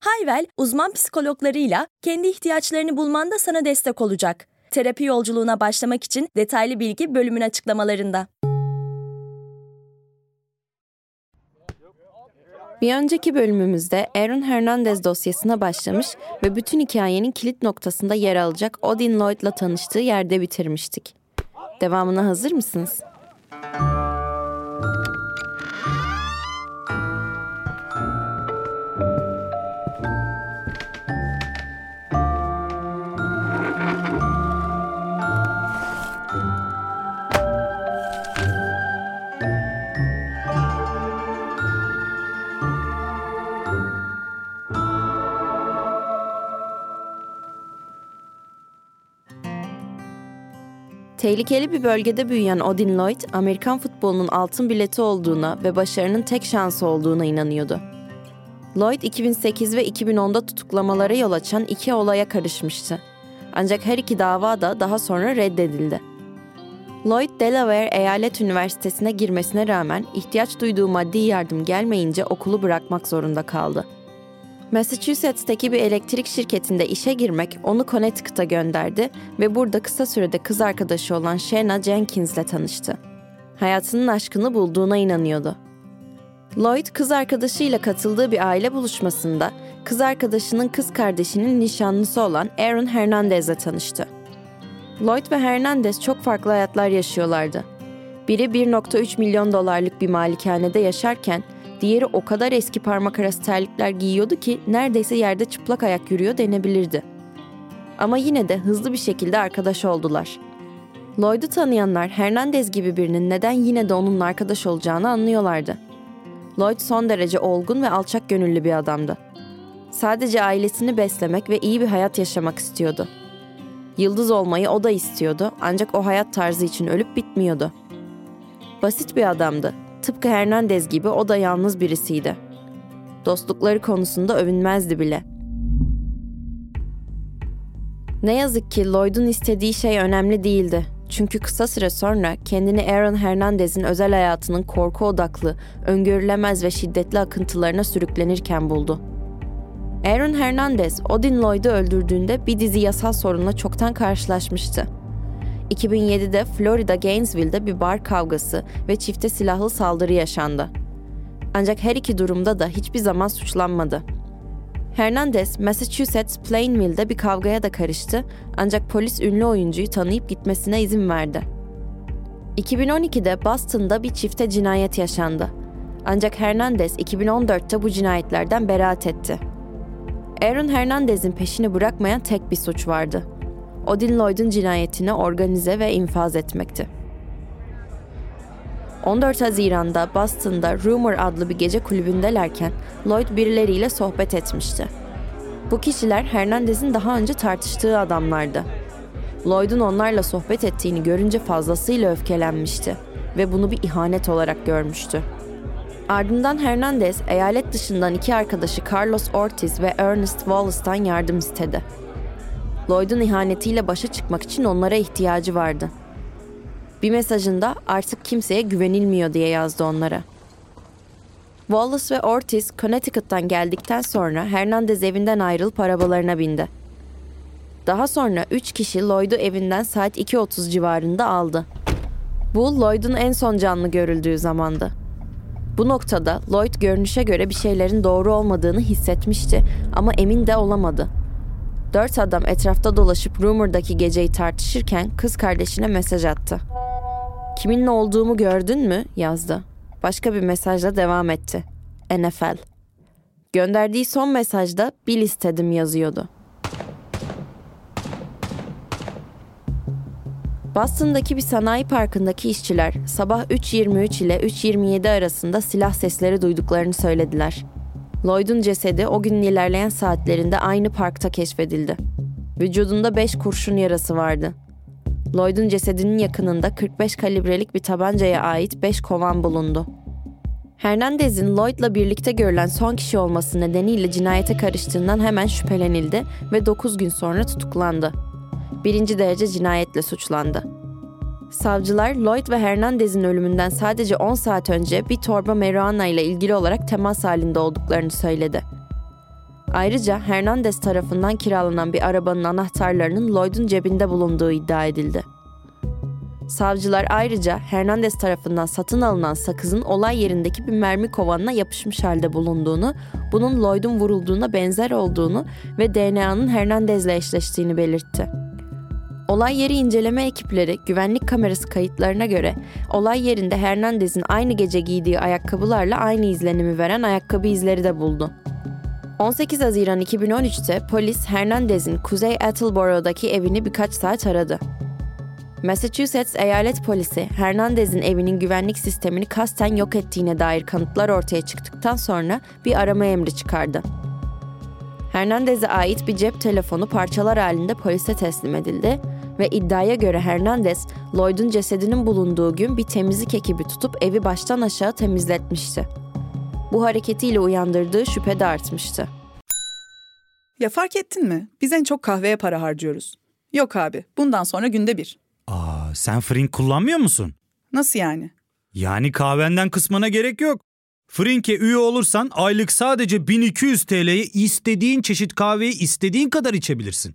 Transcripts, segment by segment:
Hayvel, uzman psikologlarıyla kendi ihtiyaçlarını bulmanda sana destek olacak. Terapi yolculuğuna başlamak için detaylı bilgi bölümün açıklamalarında. Bir önceki bölümümüzde Aaron Hernandez dosyasına başlamış ve bütün hikayenin kilit noktasında yer alacak Odin Lloyd'la tanıştığı yerde bitirmiştik. Devamına hazır mısınız? Tehlikeli bir bölgede büyüyen Odin Lloyd, Amerikan futbolunun altın bileti olduğuna ve başarının tek şansı olduğuna inanıyordu. Lloyd 2008 ve 2010'da tutuklamalara yol açan iki olaya karışmıştı. Ancak her iki dava da daha sonra reddedildi. Lloyd, Delaware Eyalet Üniversitesi'ne girmesine rağmen ihtiyaç duyduğu maddi yardım gelmeyince okulu bırakmak zorunda kaldı. Massachusetts'teki bir elektrik şirketinde işe girmek onu Connecticut'a gönderdi ve burada kısa sürede kız arkadaşı olan Shanna Jenkins'le tanıştı. Hayatının aşkını bulduğuna inanıyordu. Lloyd kız arkadaşıyla katıldığı bir aile buluşmasında kız arkadaşının kız kardeşinin nişanlısı olan Aaron Hernandez'le tanıştı. Lloyd ve Hernandez çok farklı hayatlar yaşıyorlardı. Biri 1.3 milyon dolarlık bir malikanede yaşarken Diğeri o kadar eski parmak arası terlikler giyiyordu ki neredeyse yerde çıplak ayak yürüyor denebilirdi. Ama yine de hızlı bir şekilde arkadaş oldular. Lloyd'u tanıyanlar Hernandez gibi birinin neden yine de onunla arkadaş olacağını anlıyorlardı. Lloyd son derece olgun ve alçak gönüllü bir adamdı. Sadece ailesini beslemek ve iyi bir hayat yaşamak istiyordu. Yıldız olmayı o da istiyordu ancak o hayat tarzı için ölüp bitmiyordu. Basit bir adamdı Tıpkı Hernandez gibi o da yalnız birisiydi. Dostlukları konusunda övünmezdi bile. Ne yazık ki Lloyd'un istediği şey önemli değildi. Çünkü kısa süre sonra kendini Aaron Hernandez'in özel hayatının korku odaklı, öngörülemez ve şiddetli akıntılarına sürüklenirken buldu. Aaron Hernandez, Odin Lloyd'u öldürdüğünde bir dizi yasal sorunla çoktan karşılaşmıştı. 2007'de Florida Gainesville'de bir bar kavgası ve çifte silahlı saldırı yaşandı. Ancak her iki durumda da hiçbir zaman suçlanmadı. Hernandez, Massachusetts Plainville'de bir kavgaya da karıştı ancak polis ünlü oyuncuyu tanıyıp gitmesine izin verdi. 2012'de Boston'da bir çifte cinayet yaşandı. Ancak Hernandez 2014'te bu cinayetlerden beraat etti. Aaron Hernandez'in peşini bırakmayan tek bir suç vardı. Odin Lloyd'un cinayetini organize ve infaz etmekti. 14 Haziran'da Boston'da Rumor adlı bir gece kulübündelerken Lloyd birileriyle sohbet etmişti. Bu kişiler Hernandez'in daha önce tartıştığı adamlardı. Lloyd'un onlarla sohbet ettiğini görünce fazlasıyla öfkelenmişti ve bunu bir ihanet olarak görmüştü. Ardından Hernandez, eyalet dışından iki arkadaşı Carlos Ortiz ve Ernest Wallace'tan yardım istedi. Lloyd'un ihanetiyle başa çıkmak için onlara ihtiyacı vardı. Bir mesajında artık kimseye güvenilmiyor diye yazdı onlara. Wallace ve Ortiz Connecticut'tan geldikten sonra Hernandez evinden ayrılıp arabalarına bindi. Daha sonra üç kişi Lloyd'u evinden saat 2.30 civarında aldı. Bu Lloyd'un en son canlı görüldüğü zamandı. Bu noktada Lloyd görünüşe göre bir şeylerin doğru olmadığını hissetmişti ama emin de olamadı. Dört adam etrafta dolaşıp Rumor'daki geceyi tartışırken kız kardeşine mesaj attı. Kiminle olduğumu gördün mü? yazdı. Başka bir mesajla devam etti. NFL. Gönderdiği son mesajda Bill istedim yazıyordu. Boston'daki bir sanayi parkındaki işçiler sabah 3.23 ile 3.27 arasında silah sesleri duyduklarını söylediler. Lloyd'un cesedi o günün ilerleyen saatlerinde aynı parkta keşfedildi. Vücudunda 5 kurşun yarası vardı. Lloyd'un cesedinin yakınında 45 kalibrelik bir tabancaya ait 5 kovan bulundu. Hernandez'in Lloyd'la birlikte görülen son kişi olması nedeniyle cinayete karıştığından hemen şüphelenildi ve 9 gün sonra tutuklandı. Birinci derece cinayetle suçlandı. Savcılar Lloyd ve Hernandez'in ölümünden sadece 10 saat önce bir torba marijuana ile ilgili olarak temas halinde olduklarını söyledi. Ayrıca Hernandez tarafından kiralanan bir arabanın anahtarlarının Lloyd'un cebinde bulunduğu iddia edildi. Savcılar ayrıca Hernandez tarafından satın alınan sakızın olay yerindeki bir mermi kovanına yapışmış halde bulunduğunu, bunun Lloyd'un vurulduğuna benzer olduğunu ve DNA'nın Hernandez'le eşleştiğini belirtti. Olay yeri inceleme ekipleri güvenlik kamerası kayıtlarına göre olay yerinde Hernandez'in aynı gece giydiği ayakkabılarla aynı izlenimi veren ayakkabı izleri de buldu. 18 Haziran 2013'te polis Hernandez'in Kuzey Attleboro'daki evini birkaç saat aradı. Massachusetts eyalet polisi Hernandez'in evinin güvenlik sistemini kasten yok ettiğine dair kanıtlar ortaya çıktıktan sonra bir arama emri çıkardı. Hernandez'e ait bir cep telefonu parçalar halinde polise teslim edildi ve iddiaya göre Hernandez, Lloyd'un cesedinin bulunduğu gün bir temizlik ekibi tutup evi baştan aşağı temizletmişti. Bu hareketiyle uyandırdığı şüphe de artmıştı. Ya fark ettin mi? Biz en çok kahveye para harcıyoruz. Yok abi, bundan sonra günde bir. Aa, sen Frink kullanmıyor musun? Nasıl yani? Yani kahvenden kısmına gerek yok. Frink'e üye olursan aylık sadece 1200 TL'ye istediğin çeşit kahveyi istediğin kadar içebilirsin.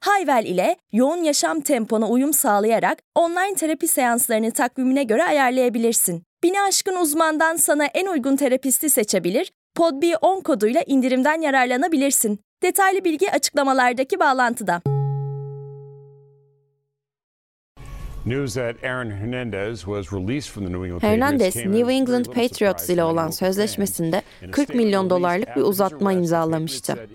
Hayvel ile yoğun yaşam tempona uyum sağlayarak online terapi seanslarını takvimine göre ayarlayabilirsin. Bini aşkın uzmandan sana en uygun terapisti seçebilir, PodB10 koduyla indirimden yararlanabilirsin. Detaylı bilgi açıklamalardaki bağlantıda. Hernandez, New England Patriots ile olan sözleşmesinde 40 milyon dolarlık bir uzatma imzalamıştı.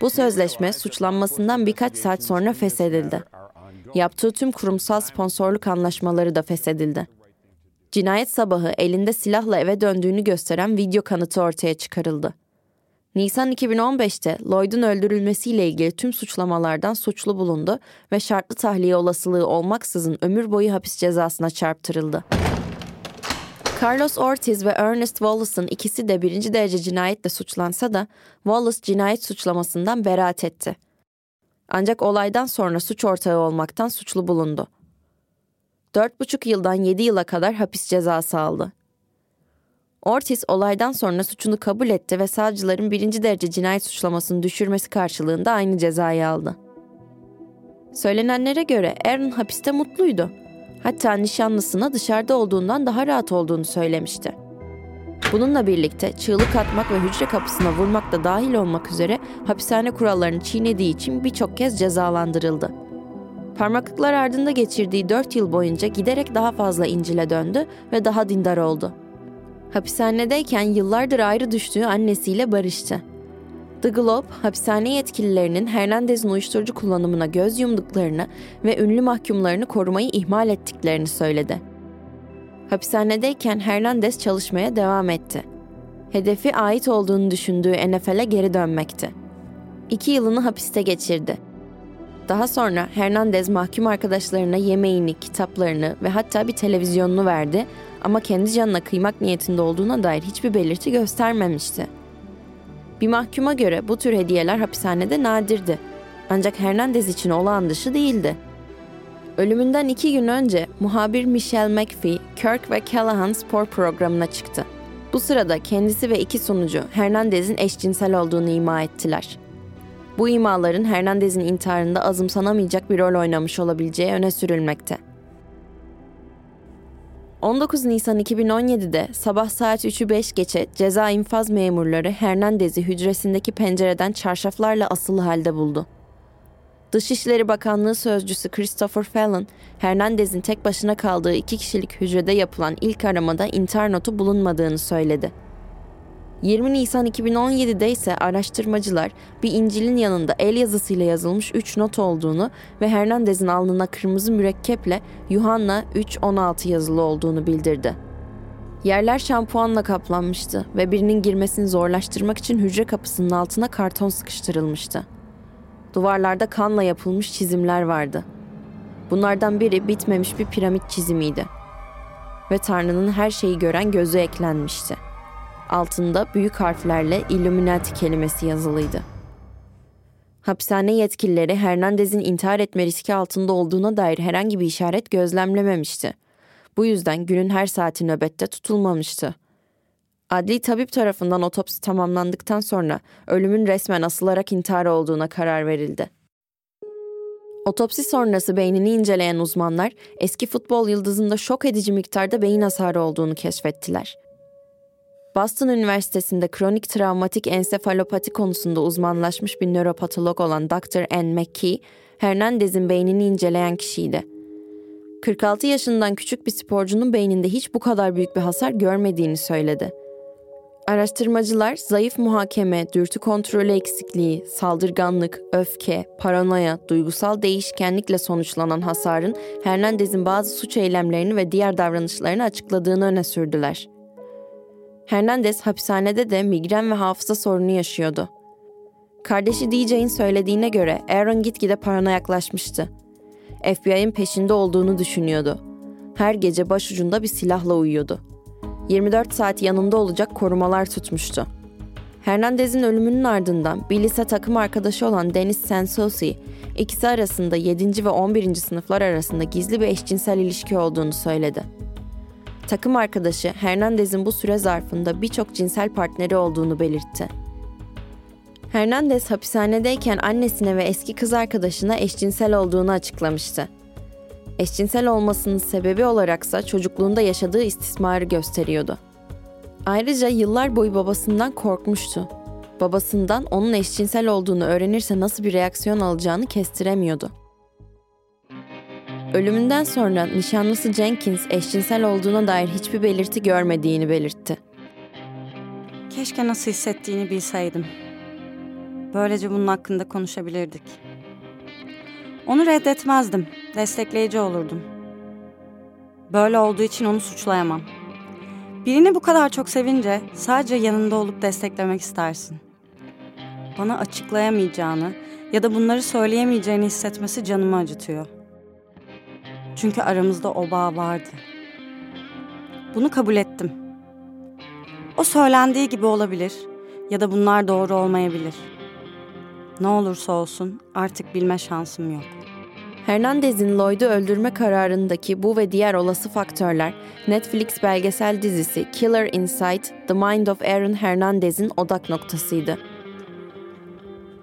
Bu sözleşme suçlanmasından birkaç saat sonra feshedildi. Yaptığı tüm kurumsal sponsorluk anlaşmaları da feshedildi. Cinayet sabahı elinde silahla eve döndüğünü gösteren video kanıtı ortaya çıkarıldı. Nisan 2015'te Lloyd'un öldürülmesiyle ilgili tüm suçlamalardan suçlu bulundu ve şartlı tahliye olasılığı olmaksızın ömür boyu hapis cezasına çarptırıldı. Carlos Ortiz ve Ernest Wallace'ın ikisi de birinci derece cinayetle suçlansa da Wallace cinayet suçlamasından beraat etti. Ancak olaydan sonra suç ortağı olmaktan suçlu bulundu. 4,5 yıldan 7 yıla kadar hapis cezası aldı. Ortiz olaydan sonra suçunu kabul etti ve savcıların birinci derece cinayet suçlamasını düşürmesi karşılığında aynı cezayı aldı. Söylenenlere göre Aaron hapiste mutluydu. Hatta nişanlısına dışarıda olduğundan daha rahat olduğunu söylemişti. Bununla birlikte çığlık atmak ve hücre kapısına vurmak da dahil olmak üzere hapishane kurallarını çiğnediği için birçok kez cezalandırıldı. Parmaklıklar ardında geçirdiği 4 yıl boyunca giderek daha fazla İncil'e döndü ve daha dindar oldu. Hapishanedeyken yıllardır ayrı düştüğü annesiyle barıştı. The Globe, hapishane yetkililerinin Hernandez'in uyuşturucu kullanımına göz yumduklarını ve ünlü mahkumlarını korumayı ihmal ettiklerini söyledi. Hapishanedeyken Hernandez çalışmaya devam etti. Hedefi ait olduğunu düşündüğü NFL'e geri dönmekti. İki yılını hapiste geçirdi. Daha sonra Hernandez mahkum arkadaşlarına yemeğini, kitaplarını ve hatta bir televizyonunu verdi ama kendi canına kıymak niyetinde olduğuna dair hiçbir belirti göstermemişti. Bir mahkuma göre bu tür hediyeler hapishanede nadirdi. Ancak Hernandez için olağan dışı değildi. Ölümünden iki gün önce muhabir Michelle McPhee, Kirk ve Callahan spor programına çıktı. Bu sırada kendisi ve iki sunucu Hernandez'in eşcinsel olduğunu ima ettiler. Bu imaların Hernandez'in intiharında azımsanamayacak bir rol oynamış olabileceği öne sürülmekte. 19 Nisan 2017'de sabah saat 3'ü 5 geçe ceza infaz memurları Hernandez'i hücresindeki pencereden çarşaflarla asılı halde buldu. Dışişleri Bakanlığı Sözcüsü Christopher Fallon, Hernandez'in tek başına kaldığı iki kişilik hücrede yapılan ilk aramada intihar notu bulunmadığını söyledi. 20 Nisan 2017'de ise araştırmacılar bir İncil'in yanında el yazısıyla yazılmış 3 not olduğunu ve Hernandez'in alnına kırmızı mürekkeple Yuhanna 3.16 yazılı olduğunu bildirdi. Yerler şampuanla kaplanmıştı ve birinin girmesini zorlaştırmak için hücre kapısının altına karton sıkıştırılmıştı. Duvarlarda kanla yapılmış çizimler vardı. Bunlardan biri bitmemiş bir piramit çizimiydi. Ve Tanrı'nın her şeyi gören gözü eklenmişti. Altında büyük harflerle Illuminati kelimesi yazılıydı. Hapishane yetkilileri Hernandez'in intihar etme riski altında olduğuna dair herhangi bir işaret gözlemlememişti. Bu yüzden günün her saati nöbette tutulmamıştı. Adli tabip tarafından otopsi tamamlandıktan sonra ölümün resmen asılarak intihar olduğuna karar verildi. Otopsi sonrası beynini inceleyen uzmanlar eski futbol yıldızında şok edici miktarda beyin hasarı olduğunu keşfettiler. Boston Üniversitesi'nde kronik travmatik ensefalopati konusunda uzmanlaşmış bir nöropatolog olan Dr. Ann McKee, Hernandez'in beynini inceleyen kişiydi. 46 yaşından küçük bir sporcunun beyninde hiç bu kadar büyük bir hasar görmediğini söyledi. Araştırmacılar zayıf muhakeme, dürtü kontrolü eksikliği, saldırganlık, öfke, paranoya, duygusal değişkenlikle sonuçlanan hasarın Hernandez'in bazı suç eylemlerini ve diğer davranışlarını açıkladığını öne sürdüler. Hernandez hapishanede de migren ve hafıza sorunu yaşıyordu. Kardeşi DJ'in söylediğine göre Aaron gitgide paranoyaklaşmıştı. FBI'ın peşinde olduğunu düşünüyordu. Her gece başucunda bir silahla uyuyordu. 24 saat yanında olacak korumalar tutmuştu. Hernandez'in ölümünün ardından bir lise takım arkadaşı olan Dennis Sansosi, ikisi arasında 7. ve 11. sınıflar arasında gizli bir eşcinsel ilişki olduğunu söyledi. Takım arkadaşı Hernandez'in bu süre zarfında birçok cinsel partneri olduğunu belirtti. Hernandez hapishanedeyken annesine ve eski kız arkadaşına eşcinsel olduğunu açıklamıştı. Eşcinsel olmasının sebebi olaraksa çocukluğunda yaşadığı istismarı gösteriyordu. Ayrıca yıllar boyu babasından korkmuştu. Babasından onun eşcinsel olduğunu öğrenirse nasıl bir reaksiyon alacağını kestiremiyordu. Ölümünden sonra nişanlısı Jenkins eşcinsel olduğuna dair hiçbir belirti görmediğini belirtti. Keşke nasıl hissettiğini bilseydim. Böylece bunun hakkında konuşabilirdik. Onu reddetmezdim, destekleyici olurdum. Böyle olduğu için onu suçlayamam. Birini bu kadar çok sevince sadece yanında olup desteklemek istersin. Bana açıklayamayacağını ya da bunları söyleyemeyeceğini hissetmesi canımı acıtıyor. Çünkü aramızda o bağ vardı. Bunu kabul ettim. O söylendiği gibi olabilir ya da bunlar doğru olmayabilir. Ne olursa olsun artık bilme şansım yok. Hernandez'in Lloyd'u öldürme kararındaki bu ve diğer olası faktörler Netflix belgesel dizisi Killer Inside: The Mind of Aaron Hernandez'in odak noktasıydı.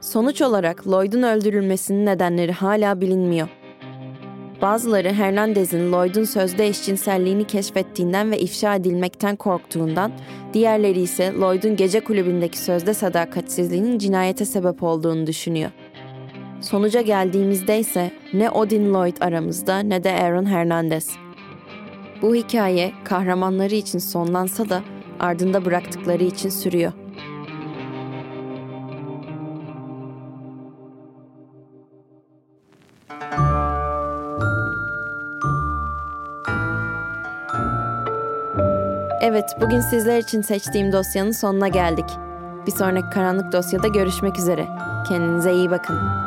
Sonuç olarak Lloyd'un öldürülmesinin nedenleri hala bilinmiyor. Bazıları Hernandez'in Lloyd'un sözde eşcinselliğini keşfettiğinden ve ifşa edilmekten korktuğundan, diğerleri ise Lloyd'un gece kulübündeki sözde sadakatsizliğinin cinayete sebep olduğunu düşünüyor. Sonuca geldiğimizde ise ne Odin Lloyd aramızda ne de Aaron Hernandez. Bu hikaye kahramanları için sonlansa da ardında bıraktıkları için sürüyor. Evet, bugün sizler için seçtiğim dosyanın sonuna geldik. Bir sonraki karanlık dosyada görüşmek üzere. Kendinize iyi bakın.